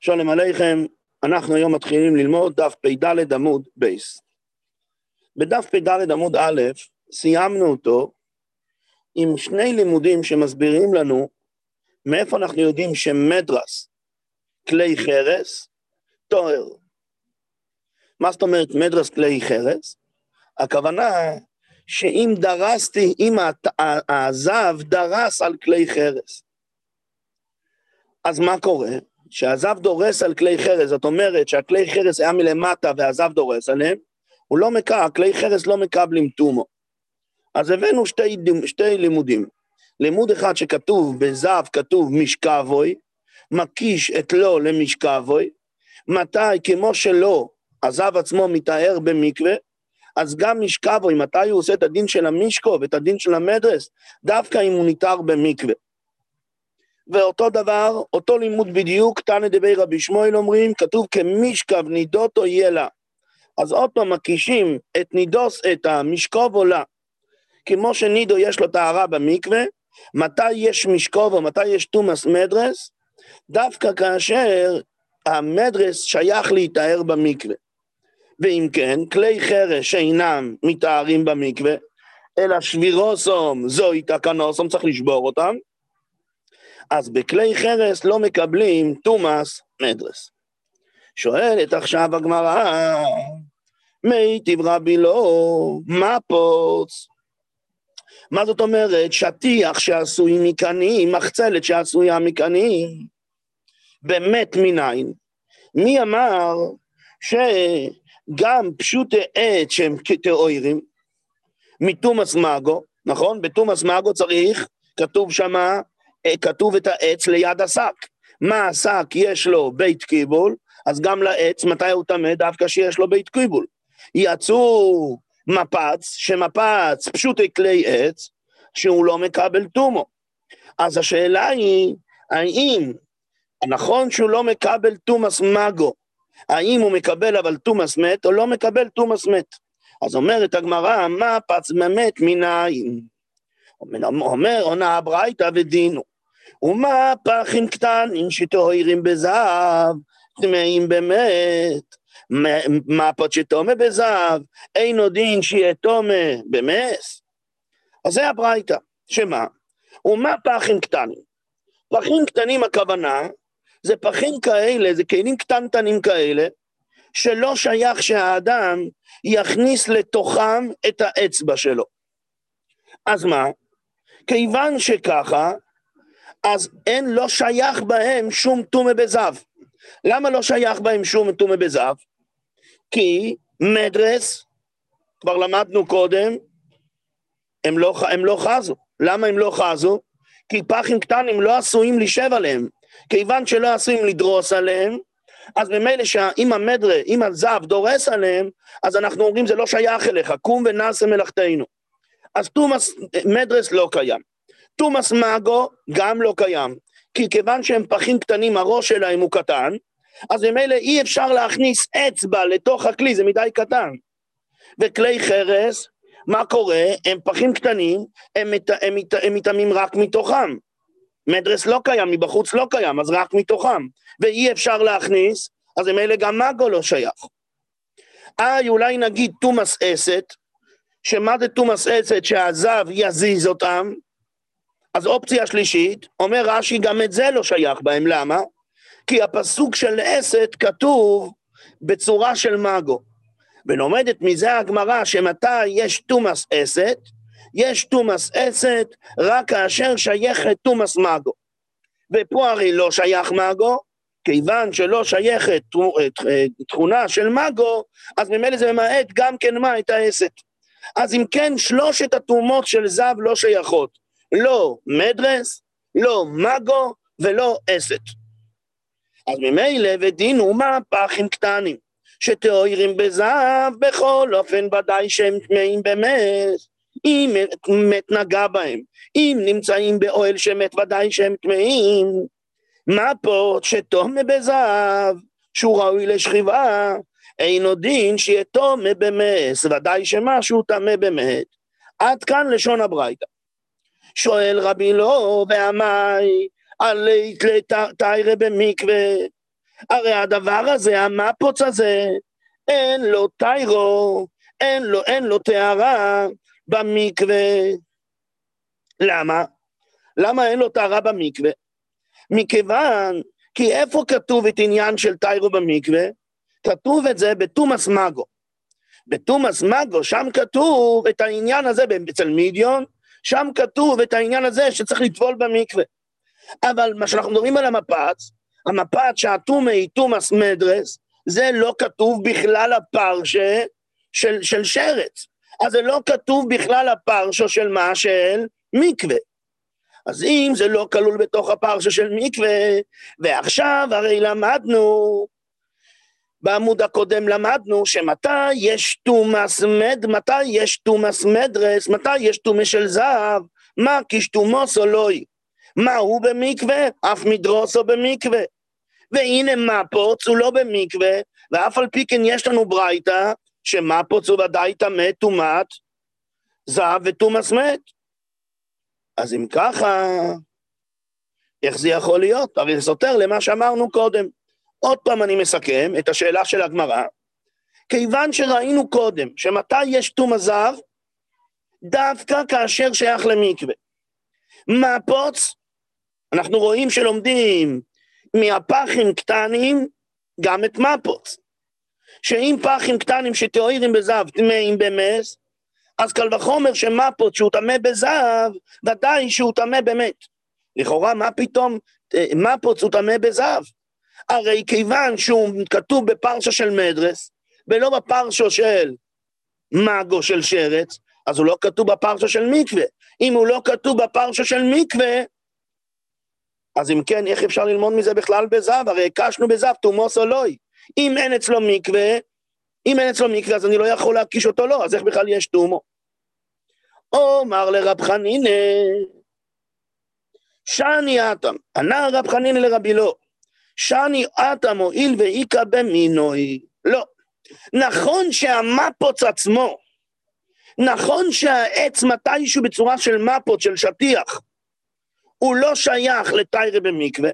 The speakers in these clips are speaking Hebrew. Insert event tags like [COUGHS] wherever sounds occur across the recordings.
שלום עליכם, אנחנו היום מתחילים ללמוד דף פ"ד עמוד בייס. בדף פ"ד עמוד א', סיימנו אותו עם שני לימודים שמסבירים לנו מאיפה אנחנו יודעים שמדרס, כלי חרס, טהור. מה זאת אומרת מדרס כלי חרס? הכוונה שאם דרסתי, אם הזב דרס על כלי חרס, אז מה קורה? שהזב דורס על כלי חרס, זאת אומרת שהכלי חרס היה מלמטה והזב דורס עליהם, הוא לא מקע, כלי חרס לא מקבלים טומו. אז הבאנו שתי, שתי לימודים. לימוד אחד שכתוב בזב, כתוב משכבוי, מקיש את לו למשכבוי, מתי, כמו שלא, הזב עצמו מתאר במקווה, אז גם משכבוי, מתי הוא עושה את הדין של המשקו ואת הדין של המדרס, דווקא אם הוא נתאר במקווה. ואותו דבר, אותו לימוד בדיוק, תנא דבי רבי שמואל אומרים, כתוב כמשכב נידותו יהיה לה. אז עוד פעם מקישים את נידוס, את המשכוב עולה. כמו שנידו יש לו טהרה במקווה, מתי יש משכוב או מתי יש תומאס מדרס? דווקא כאשר המדרס שייך להיטהר במקווה. ואם כן, כלי חרש שאינם מתארים במקווה, אלא שבירוסום זוהי תקנוסום, צריך לשבור אותם, אז בכלי חרס לא מקבלים תומאס מדרס. שואלת עכשיו הגמרא, מיטיב רבי לא, מה פוץ? מה זאת אומרת? שטיח שעשוי מקנים, מחצלת שעשויה מקנים, באמת מניין? מי אמר שגם פשוטי עץ שהם כתאוירים, מטומאס מגע, נכון? בטומאס מגע צריך, כתוב שמה, כתוב את העץ ליד השק. מה השק יש לו בית קיבול, אז גם לעץ, מתי הוא טמא? דווקא שיש לו בית קיבול. יצאו מפץ, שמפץ פשוט כלי עץ, שהוא לא מקבל טומאה. אז השאלה היא, האם נכון שהוא לא מקבל טומאס מגע, האם הוא מקבל אבל טומאס מת או לא מקבל טומאס מת? אז אומרת הגמרא, מה פץ מת מנין? אומר עונה הברייתא ודינו. ומה פחים קטנים שטהורים בזהב, טמאים באמת. מה פות שתומה בזהב, אינו דין שיהיה תומה במס. אז זה הברייתא, שמה? ומה פחים קטנים? פחים קטנים הכוונה, זה פחים כאלה, זה כלים קטנטנים כאלה, שלא שייך שהאדם יכניס לתוכם את האצבע שלו. אז מה? כיוון שככה, אז אין, לא שייך בהם שום טומא בזב. למה לא שייך בהם שום טומא בזב? כי מדרס, כבר למדנו קודם, הם לא, הם לא חזו. למה הם לא חזו? כי פחים קטנים לא עשויים לשב עליהם. כיוון שלא עשויים לדרוס עליהם, אז ממילא שאם המדרה, אם הזב דורס עליהם, אז אנחנו אומרים זה לא שייך אליך, קום ונעשה מלאכתנו. אז תומאס מדרס לא קיים. תומאס מאגו גם לא קיים, כי כיוון שהם פחים קטנים, הראש שלהם הוא קטן, אז ממילא אי אפשר להכניס אצבע לתוך הכלי, זה מדי קטן. וכלי חרס, מה קורה? הם פחים קטנים, הם, מת, הם, מת, הם מתאמים רק מתוכם. מדרס לא קיים, מבחוץ לא קיים, אז רק מתוכם. ואי אפשר להכניס, אז ממילא גם מאגו לא שייך. איי, אולי נגיד תומאס אסת, שמה זה תומאס אסת? שהזב יזיז אותם, אז אופציה שלישית, אומר רש"י, גם את זה לא שייך בהם, למה? כי הפסוק של אסת כתוב בצורה של מאגו. ולומדת מזה הגמרא שמתי יש תומאס אסת, יש תומאס אסת רק כאשר שייכת תומאס מאגו. ופה הרי לא שייך מאגו, כיוון שלא שייכת תכונה של מאגו, אז ממילא זה ממעט גם כן מה את האסת. אז אם כן, שלושת התרומות של זב לא שייכות. לא מדרס, לא מגו ולא אסת. אז ממילא ודין הוא מהפכים קטנים, שטהורים בזהב, בכל אופן ודאי שהם טמאים באמת, אם מת נגע בהם, אם נמצאים באוהל שמת ודאי שהם טמאים, מה פה שטומא בזהב, שהוא ראוי לשכיבה, אינו דין שיהיה טומא במס, ודאי שמשהו טמא באמת. עד כאן לשון הברייתא. שואל רבי לא, ועמי, עלי תיירה במקווה, הרי הדבר הזה, המפוץ הזה, אין לו טיירו, אין לו, אין לו טהרה במקווה. למה? למה אין לו טהרה במקווה? מכיוון, כי איפה כתוב את עניין של טיירו במקווה? כתוב את זה בתומאס מגו. בתומאס מגו, שם כתוב את העניין הזה אצל מידיון, שם כתוב את העניין הזה שצריך לטבול במקווה. אבל מה שאנחנו מדברים על המפץ, המפץ שהטומא היא תומאס מדרס, זה לא כתוב בכלל הפרשה של, של שרץ. אז זה לא כתוב בכלל הפרשה של מה? של מקווה. אז אם זה לא כלול בתוך הפרשה של מקווה, ועכשיו הרי למדנו, בעמוד הקודם למדנו שמתי יש תומאס מד, מתי יש תומאס מדרס, מתי יש תומה של זהב, מה כשתומוס או לוי. מה הוא במקווה? אף מדרוס או במקווה. והנה מפוץ הוא לא במקווה, ואף על פי כן יש לנו ברייתא, שמפוץ הוא ודאי טמא טומאת זהב ותומאס מת. אז אם ככה, איך זה יכול להיות? הרי זה סותר למה שאמרנו קודם. עוד פעם אני מסכם את השאלה של הגמרא. כיוון שראינו קודם שמתי יש תום הזהב, דווקא כאשר שייך למקווה. מפוץ, אנחנו רואים שלומדים מהפחים קטנים גם את מפוץ. שאם פחים קטנים שטהורים בזהב טמאים במס, אז קל וחומר שמפות שהוא טמא בזהב, ודאי שהוא טמא באמת. לכאורה, מה פתאום אה, מפות הוא טמא בזהב? הרי כיוון שהוא כתוב בפרשה של מדרס, ולא בפרשה של מאגו של שרץ, אז הוא לא כתוב בפרשה של מקווה. אם הוא לא כתוב בפרשה של מקווה, אז אם כן, איך אפשר ללמוד מזה בכלל בזהב? הרי הקשנו בזהב תומוס או לוי. אם אין אצלו מקווה, אם אין אצלו מקווה, אז אני לא יכול להקיש אותו לא, אז איך בכלל יש תומו? אומר לרב חנינא, שאני אטם, ענה רב חנינא לרבי לא, שאני אטם הואיל ואיכא במינוי. לא. נכון שהמפוץ עצמו, נכון שהעץ מתישהו בצורה של מפות, של שטיח, הוא לא שייך לטיירה במקווה,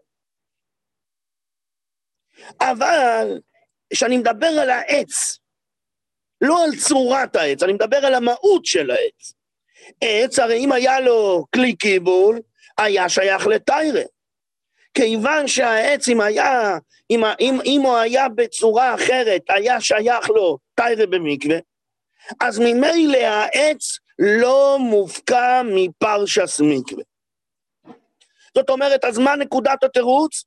אבל כשאני מדבר על העץ, לא על צורת העץ, אני מדבר על המהות של העץ. עץ, הרי אם היה לו כלי קיבול, היה שייך לטיירה. כיוון שהעץ, אם היה, אם, אם, אם הוא היה בצורה אחרת, היה שייך לו טיירה במקווה, אז ממילא העץ לא מופקע מפרשס מקווה. זאת אומרת, אז מה נקודת התירוץ?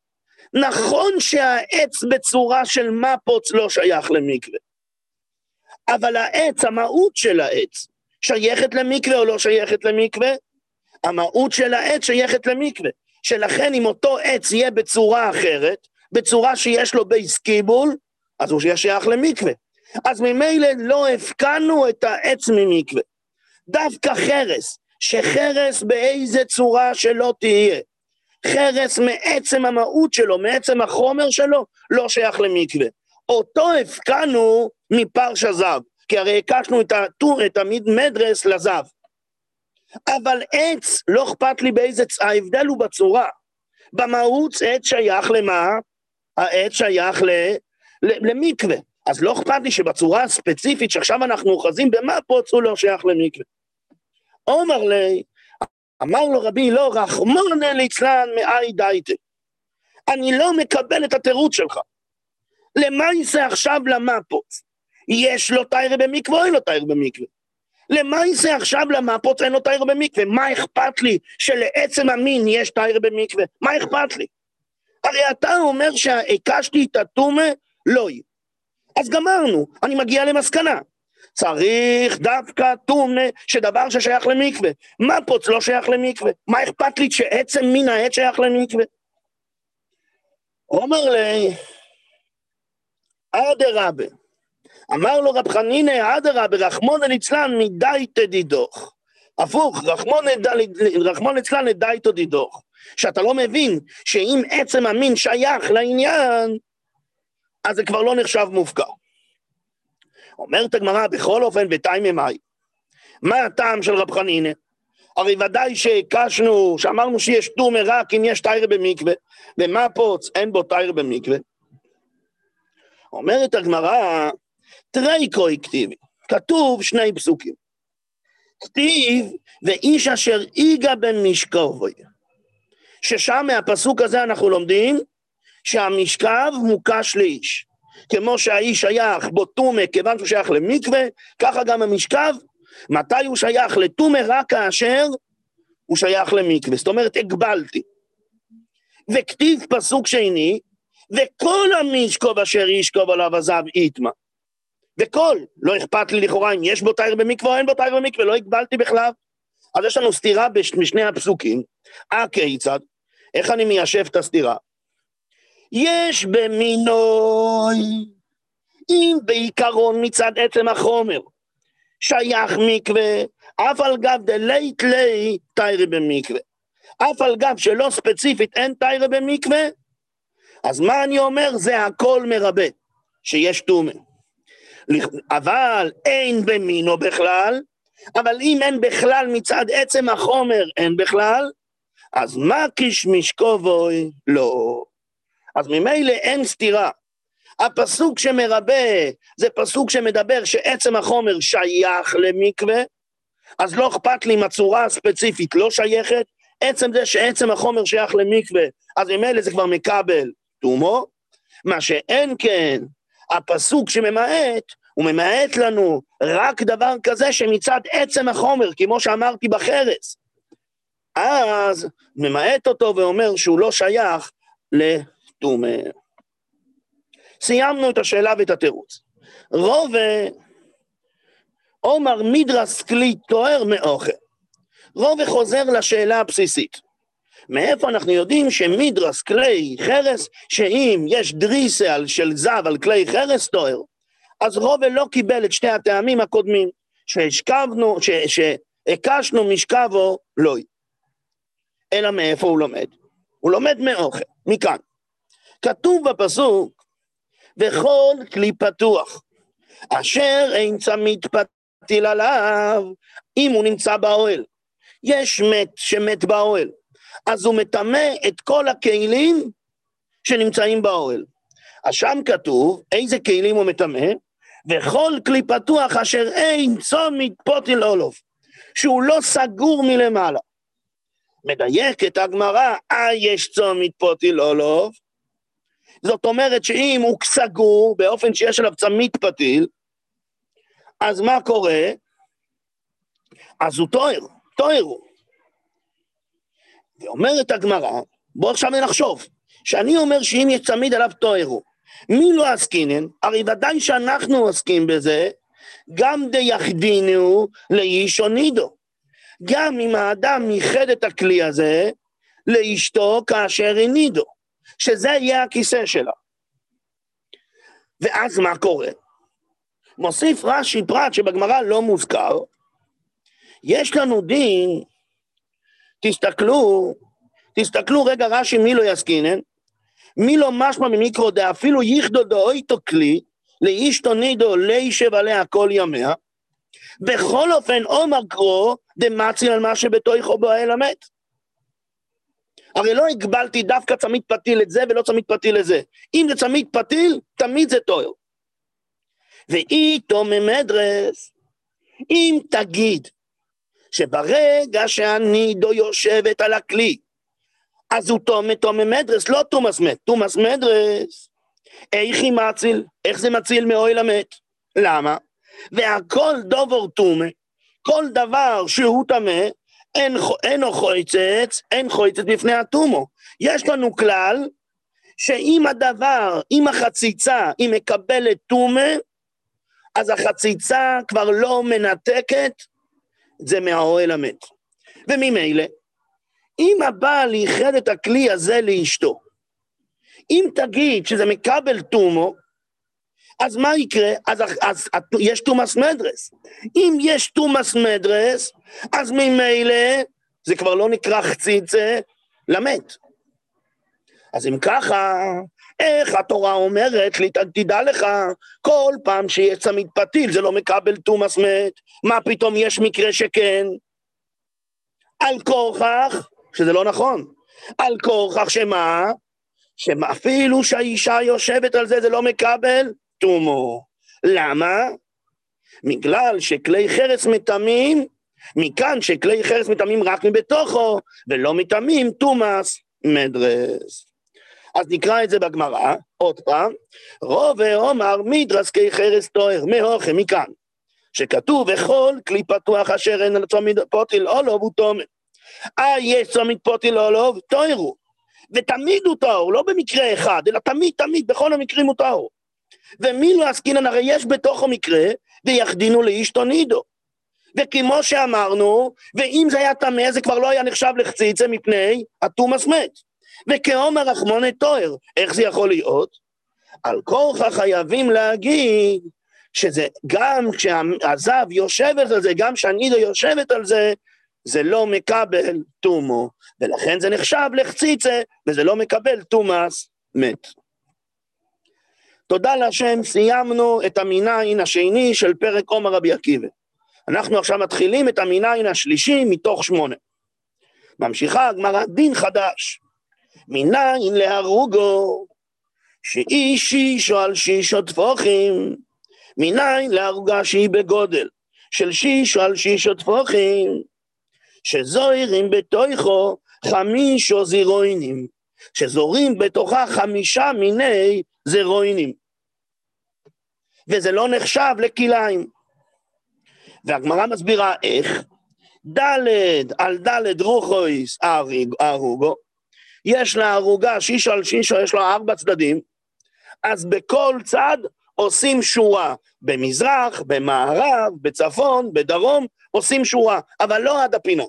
נכון שהעץ בצורה של מפוץ לא שייך למקווה, אבל העץ, המהות של העץ, שייכת למקווה או לא שייכת למקווה? המהות של העץ שייכת למקווה. שלכן אם אותו עץ יהיה בצורה אחרת, בצורה שיש לו בייס קיבול, אז הוא יהיה שייך למקווה. אז ממילא לא הפקענו את העץ ממקווה. דווקא חרס, שחרס באיזה צורה שלא תהיה, חרס מעצם המהות שלו, מעצם החומר שלו, לא שייך למקווה. אותו הפקענו מפרש הזב, כי הרי הקשנו את, הטור, את המדרס לזב. אבל עץ, לא אכפת לי באיזה, ההבדל הוא בצורה. במהות עץ שייך למה? העץ שייך ל, ל, למקווה. אז לא אכפת לי שבצורה הספציפית שעכשיו אנחנו אוחזים במפוץ, הוא לא שייך למקווה. עומר לי, אמר לו רבי לא רחמונא ליצלן מאי דייטה. אני לא מקבל את התירוץ שלך. למה יישא עכשיו למפוץ? יש לו תיירה במקווה או אין לו תיירה במקווה? למה יישא עכשיו למפוץ אין לו תיירה במקווה? מה אכפת לי שלעצם המין יש תיירה במקווה? מה אכפת לי? הרי אתה אומר שהקשתי את הטומה, לא יהיה. אז גמרנו, אני מגיע למסקנה. צריך דווקא טומנה שדבר ששייך למקווה. מפוץ לא שייך למקווה. מה אכפת לי שעצם מין העץ שייך למקווה? אומר לי, אדרבה, אמר לו רב חנינא אדרבה, רחמונא ליצלן מדי תדידוך. הפוך, רחמונא ליצלן מדי תדידוך. שאתה לא מבין שאם עצם המין שייך לעניין, אז זה כבר לא נחשב מופקר. אומרת הגמרא, בכל אופן, בתיימי מאי. מה הטעם של רב חנינא? הרי ודאי שהקשנו, שאמרנו שיש טומא רק אם יש תיירה במקווה, ומה פוץ אין בו תיירה במקווה. אומרת הגמרא, תראי קרואקטיבי, כתוב שני פסוקים. כתיב, ואיש אשר איגה במשכבוי. ששם מהפסוק הזה אנחנו לומדים שהמשכב מוקש לאיש. כמו שהאיש שייך בו טומא כיוון שהוא שייך למקווה, ככה גם המשכב, מתי הוא שייך לטומא? רק כאשר הוא שייך למקווה. זאת אומרת, הגבלתי. וכתיב פסוק שני, וכל המשכוב אשר ישכוב עליו עזב איתמה. וכל, לא אכפת לי לכאורה אם יש בו תייר במקווה או אין בו תייר במקווה, לא הגבלתי בכלל. אז יש לנו סתירה בשני הפסוקים. הכיצד? איך אני מיישב את הסתירה? יש במינוי, אם בעיקרון מצד עצם החומר שייך מקווה, אף על גב דלית לי תיירי במקווה. אף על גב שלא ספציפית אין תיירי במקווה, אז מה אני אומר? זה הכל מרבה, שיש טומא. אבל אין במינו בכלל, אבל אם אין בכלל מצד עצם החומר אין בכלל, אז מה כשמשקובוי? לא. אז ממילא אין סתירה. הפסוק שמרבה זה פסוק שמדבר שעצם החומר שייך למקווה, אז לא אכפת לי אם הצורה הספציפית לא שייכת, עצם זה שעצם החומר שייך למקווה, אז ממילא זה כבר מקבל תומו. מה שאין כן, הפסוק שממעט, הוא ממעט לנו רק דבר כזה שמצד עצם החומר, כמו שאמרתי בחרס, אז ממעט אותו ואומר שהוא לא שייך לטומא. סיימנו את השאלה ואת התירוץ. רובה, עומר מדרס כלי תואר מאוכל. רובה חוזר לשאלה הבסיסית. מאיפה אנחנו יודעים שמדרס כלי חרס, שאם יש דריסה של זב על כלי חרס תואר, אז רובה לא קיבל את שתי הטעמים הקודמים, שהשכבנו, שהקשנו משכבו לוי. אלא מאיפה הוא לומד? הוא לומד מאוכל, מכאן. כתוב בפסוק, וכל כלי פתוח, אשר אין צמית פתיל עליו, אם הוא נמצא באוהל. יש מת שמת באוהל, אז הוא מטמא את כל הכלים שנמצאים באוהל. אז שם כתוב איזה כלים הוא מטמא, וכל כלי פתוח אשר אין צומית פוטיל אולוב, שהוא לא סגור מלמעלה. מדייקת הגמרא, אה יש צומית פוטיל אולוב, זאת אומרת שאם הוא סגור באופן שיש עליו צמית פתיל, אז מה קורה? אז הוא טוהר, טוהר הוא. ואומרת הגמרא, בוא עכשיו נחשוב, שאני אומר שאם יש צמיד עליו הוא, מי לא עסקינן? הרי ודאי שאנחנו עוסקים בזה, גם דיחדינו לאיש או נידו. גם אם האדם ייחד את הכלי הזה לאשתו כאשר הנידו, שזה יהיה הכיסא שלה. ואז מה קורה? מוסיף רש"י פרט שבגמרא לא מוזכר, יש לנו דין, תסתכלו, תסתכלו רגע רש"י מי לא יסקינן, מי לא משמע ממיקרו דאפילו ייחדו דאויתו כלי, לאישתו נידו לישב עליה כל ימיה, בכל אופן עומר קרו דמציל על מה שבתוכו באוהל המת. הרי לא הגבלתי דווקא צמיד פתיל את זה ולא צמיד פתיל לזה. אם זה צמיד פתיל, תמיד זה טוהר. ואיתו ממדרס, אם תגיד שברגע שהנידו יושבת על הכלי, אז הוא תומא תומא מדרס, לא תומאס מת, תומאס מדרס. איך היא מציל? איך זה מציל מאוהל המת? למה? והכל דובר טומא, כל דבר שהוא טמא, אין, אינו חויצץ, אין חויצץ בפני הטומו. יש לנו כלל שאם הדבר, אם החציצה, היא מקבלת טומא, אז החציצה כבר לא מנתקת, זה מהאוהל המת. וממילא, אם הבעל ייחד את הכלי הזה לאשתו, אם תגיד שזה מקבל טומו, אז מה יקרה? אז, אז, אז יש תומאס מדרס. אם יש תומאס מדרס, אז ממילא זה כבר לא נקרא חציצה למת. אז אם ככה, איך התורה אומרת לי, תדע לך, כל פעם שיש צמיד פתיל זה לא מקבל תומאס מת, מה פתאום יש מקרה שכן? על כורכך, שזה לא נכון, על כורכך שמה? שאפילו שהאישה יושבת על זה, זה לא מקבל תומו. למה? בגלל שכלי חרס מטמאים, מכאן שכלי חרס מטמאים רק מבתוכו, ולא מטמאים תומאס מדרס. אז נקרא את זה בגמרא, עוד פעם, רובה עומר מדרס כי חרס טוהר, מהוכם מכאן, שכתוב וכל כלי פתוח אשר אין על צומת פוטיל אולוב הוא תומר. אה, יש צומת פוטיל אולוב, טוהרו. ותמיד הוא טהור, לא במקרה אחד, אלא תמיד תמיד, בכל המקרים הוא טהור. ומי לא עסקינן, הרי יש בתוכו מקרה, ויחדינו לאיש תונידו. וכמו שאמרנו, ואם זה היה טמא, זה כבר לא היה נחשב לחציצה מפני התומאס מת. וכעומר רחמוני טוהר, איך זה יכול להיות? על כורחה חייבים להגיד שזה גם כשהזב יושבת על זה, גם כשהנידו יושבת על זה, זה לא מקבל תומו, ולכן זה נחשב לחציצה, וזה לא מקבל תומאס מת. תודה להשם, סיימנו את המיניים השני של פרק עומר רבי עקיבא. אנחנו עכשיו מתחילים את המיניים השלישי מתוך שמונה. ממשיכה הגמרא דין חדש, מניין להרוגו, שאיש שישו על שישו טפוחים, מניין להרוגה שהיא בגודל של שישו על שישו טפוחים, שזוהרים בתוכו חמישו זירוינים, שזורים בתוכה חמישה מיני זירוינים. וזה לא נחשב לכליים. והגמרא מסבירה איך, ד' על ד' רוחויס ארוגו, יש לה ערוגה, שישו על שישו, יש לו ארבע צדדים, אז בכל צד עושים שורה, במזרח, במערב, בצפון, בדרום, עושים שורה, אבל לא עד הפינה.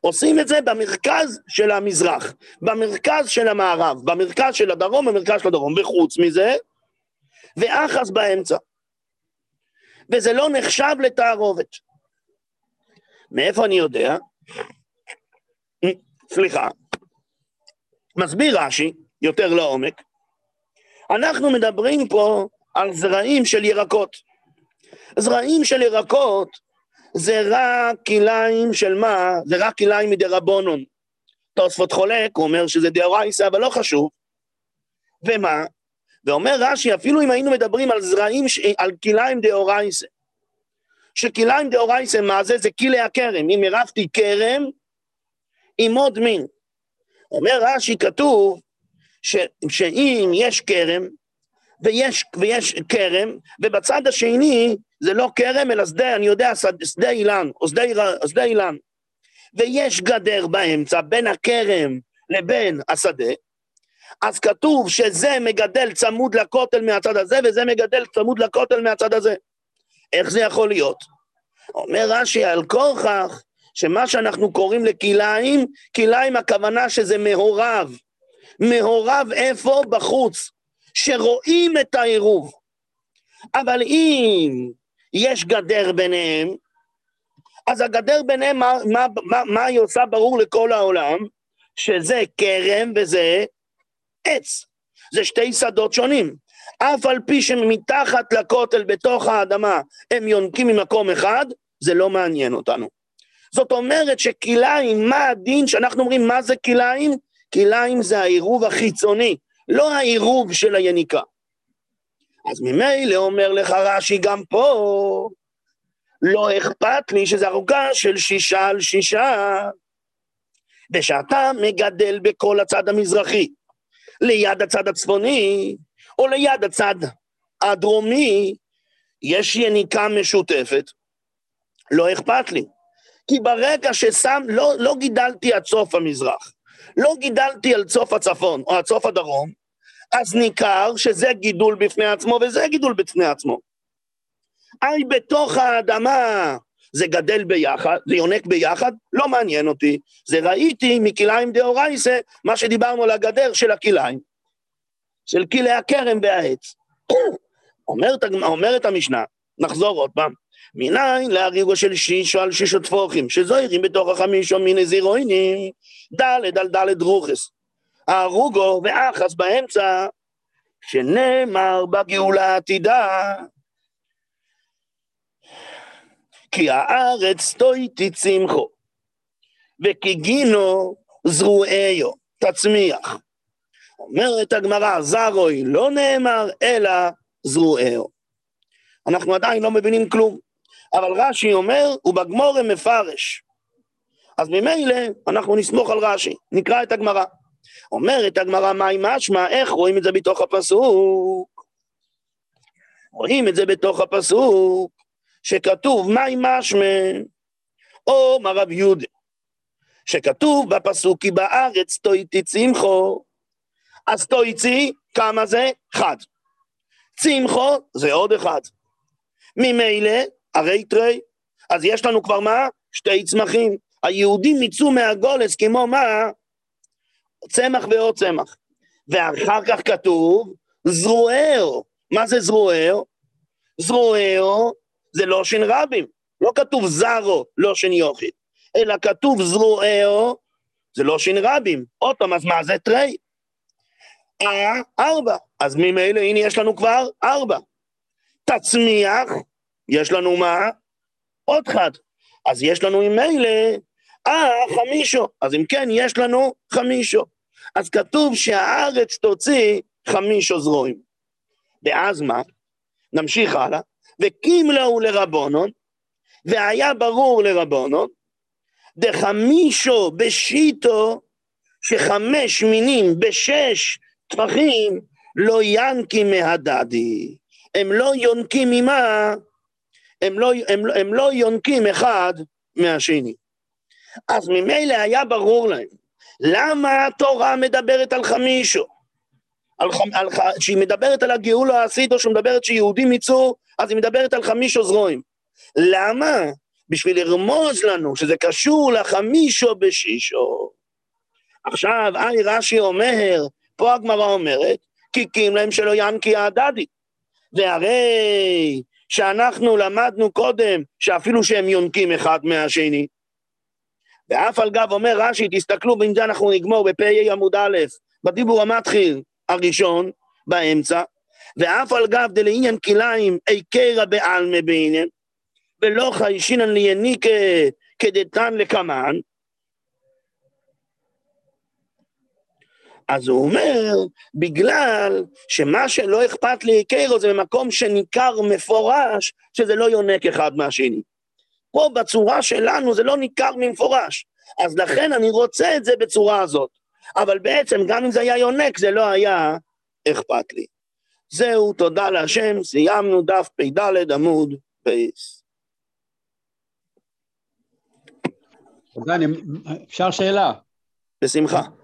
עושים את זה במרכז של המזרח, במרכז של המערב, במרכז של הדרום, במרכז של הדרום, וחוץ מזה, ואחז באמצע. וזה לא נחשב לתערובת. מאיפה אני יודע? סליחה. מסביר רש"י, יותר לעומק, אנחנו מדברים פה על זרעים של ירקות. זרעים של ירקות זה רק כליים של מה? זה רק כליים מדרבנון. תוספות חולק, הוא אומר שזה דאורייסה, אבל לא חשוב. ומה? ואומר רש"י, אפילו אם היינו מדברים על זרעים, על כליים דאורייסה, שכליים דאורייסה, מה זה? זה כלי הכרם. אם הרבתי כרם, עם עוד מין. אומר רש"י, כתוב ש, שאם יש כרם, ויש, ויש כרם, ובצד השני זה לא כרם, אלא שדה, אני יודע, שדה אילן, או שדה אילן. ויש גדר באמצע בין הכרם לבין השדה, אז כתוב שזה מגדל צמוד לכותל מהצד הזה, וזה מגדל צמוד לכותל מהצד הזה. איך זה יכול להיות? אומר רש"י, על כורכך, שמה שאנחנו קוראים לכליים, כליים הכוונה שזה מעורב. מעורב איפה? בחוץ. שרואים את העירוב. אבל אם יש גדר ביניהם, אז הגדר ביניהם, מה, מה, מה, מה היא עושה ברור לכל העולם? שזה כרם וזה עץ. זה שתי שדות שונים. אף על פי שמתחת לכותל, בתוך האדמה, הם יונקים ממקום אחד, זה לא מעניין אותנו. זאת אומרת שכליים, מה הדין שאנחנו אומרים מה זה כליים? כליים זה העירוב החיצוני, לא העירוב של היניקה. אז ממילא אומר לך רש"י גם פה, לא אכפת לי שזה ערוגה של שישה על שישה, ושאתה מגדל בכל הצד המזרחי, ליד הצד הצפוני, או ליד הצד הדרומי, יש יניקה משותפת, לא אכפת לי. כי ברגע ששם, לא, לא גידלתי עד סוף המזרח, לא גידלתי על סוף הצפון או עד סוף הדרום, אז ניכר שזה גידול בפני עצמו וזה גידול בפני עצמו. היי, בתוך האדמה זה גדל ביחד, זה יונק ביחד, לא מעניין אותי. זה ראיתי מכליים דאורייסה, מה שדיברנו על הגדר של הכליים, של כלי הכרם והעץ. [COUGHS] אומרת, אומרת המשנה, נחזור עוד פעם, מניין להריגו של שישו על שישו טפוחים, שזוהרים בתוך החמישו מיני זירוינים, דלת על דלת רוחס. ההרוגו ואחס באמצע, שנאמר בגאולה העתידה. כי הארץ תויתי צמחו, וכי גינו זרועיו, תצמיח. אומרת הגמרא, זרוי לא נאמר, אלא זרועהו. אנחנו עדיין לא מבינים כלום, אבל רש"י אומר, ובגמורם מפרש. אז ממילא אנחנו נסמוך על רש"י, נקרא את הגמרא. אומרת הגמרא, מהי משמע, איך רואים את זה בתוך הפסוק? רואים את זה בתוך הפסוק, שכתוב מהי משמע, או מרב יהודה, שכתוב בפסוק כי בארץ תויתי צמחו, אז תויצי, כמה זה? אחד. צמחו זה עוד אחד. ממילא, הרי תרי, אז יש לנו כבר מה? שתי צמחים. היהודים יצאו מהגולס כמו מה? צמח ועוד צמח. ואחר כך כתוב זרוער. מה זה זרוער? זרוער זה לא שין רבים. לא כתוב זרו, לא שין יוחיד. אלא כתוב זרוער, זה לא שין רבים. עוד פעם, אז מה זה תרי? אה, ארבע. אז ממילא, הנה יש לנו כבר ארבע. תצמיח, יש לנו מה? עוד אחד. אז יש לנו ממילא, אה, חמישו. אז אם כן, יש לנו חמישו. אז כתוב שהארץ תוציא חמישו זרועים. ואז מה? נמשיך הלאה. וקימלאו לרבונון, והיה ברור לרבונון, דחמישו בשיטו, שחמש מינים בשש טפחים לא ינקים מהדדי. הם לא יונקים ממה? הם לא, הם, הם לא יונקים אחד מהשני. אז ממילא היה ברור להם, למה התורה מדברת על חמישו? על, על, שהיא מדברת על הגאולה או שמדברת שיהודים יצאו, אז היא מדברת על חמישו זרועים. למה? בשביל לרמוז לנו שזה קשור לחמישו בשישו. עכשיו, אי רש"י אומר, פה הגמרא אומרת, קיקים להם שלא ינקי הדדי. והרי שאנחנו למדנו קודם שאפילו שהם יונקים אחד מהשני. ואף על גב אומר רש"י, תסתכלו, ועם זה אנחנו נגמור בפ"א עמוד א', בדיבור המתחיל הראשון, באמצע, ואף על גב דלעניין כליים קרע בעלמא בעניין, ולא חיישינן ליניקה כדתן לקמן, אז הוא אומר, בגלל שמה שלא אכפת לי כאילו זה במקום שניכר מפורש שזה לא יונק אחד מהשני. פה בצורה שלנו זה לא ניכר ממפורש, אז לכן אני רוצה את זה בצורה הזאת. אבל בעצם גם אם זה היה יונק זה לא היה אכפת לי. זהו, תודה להשם, סיימנו דף פ"ד עמוד בייס. אפשר שאלה? בשמחה.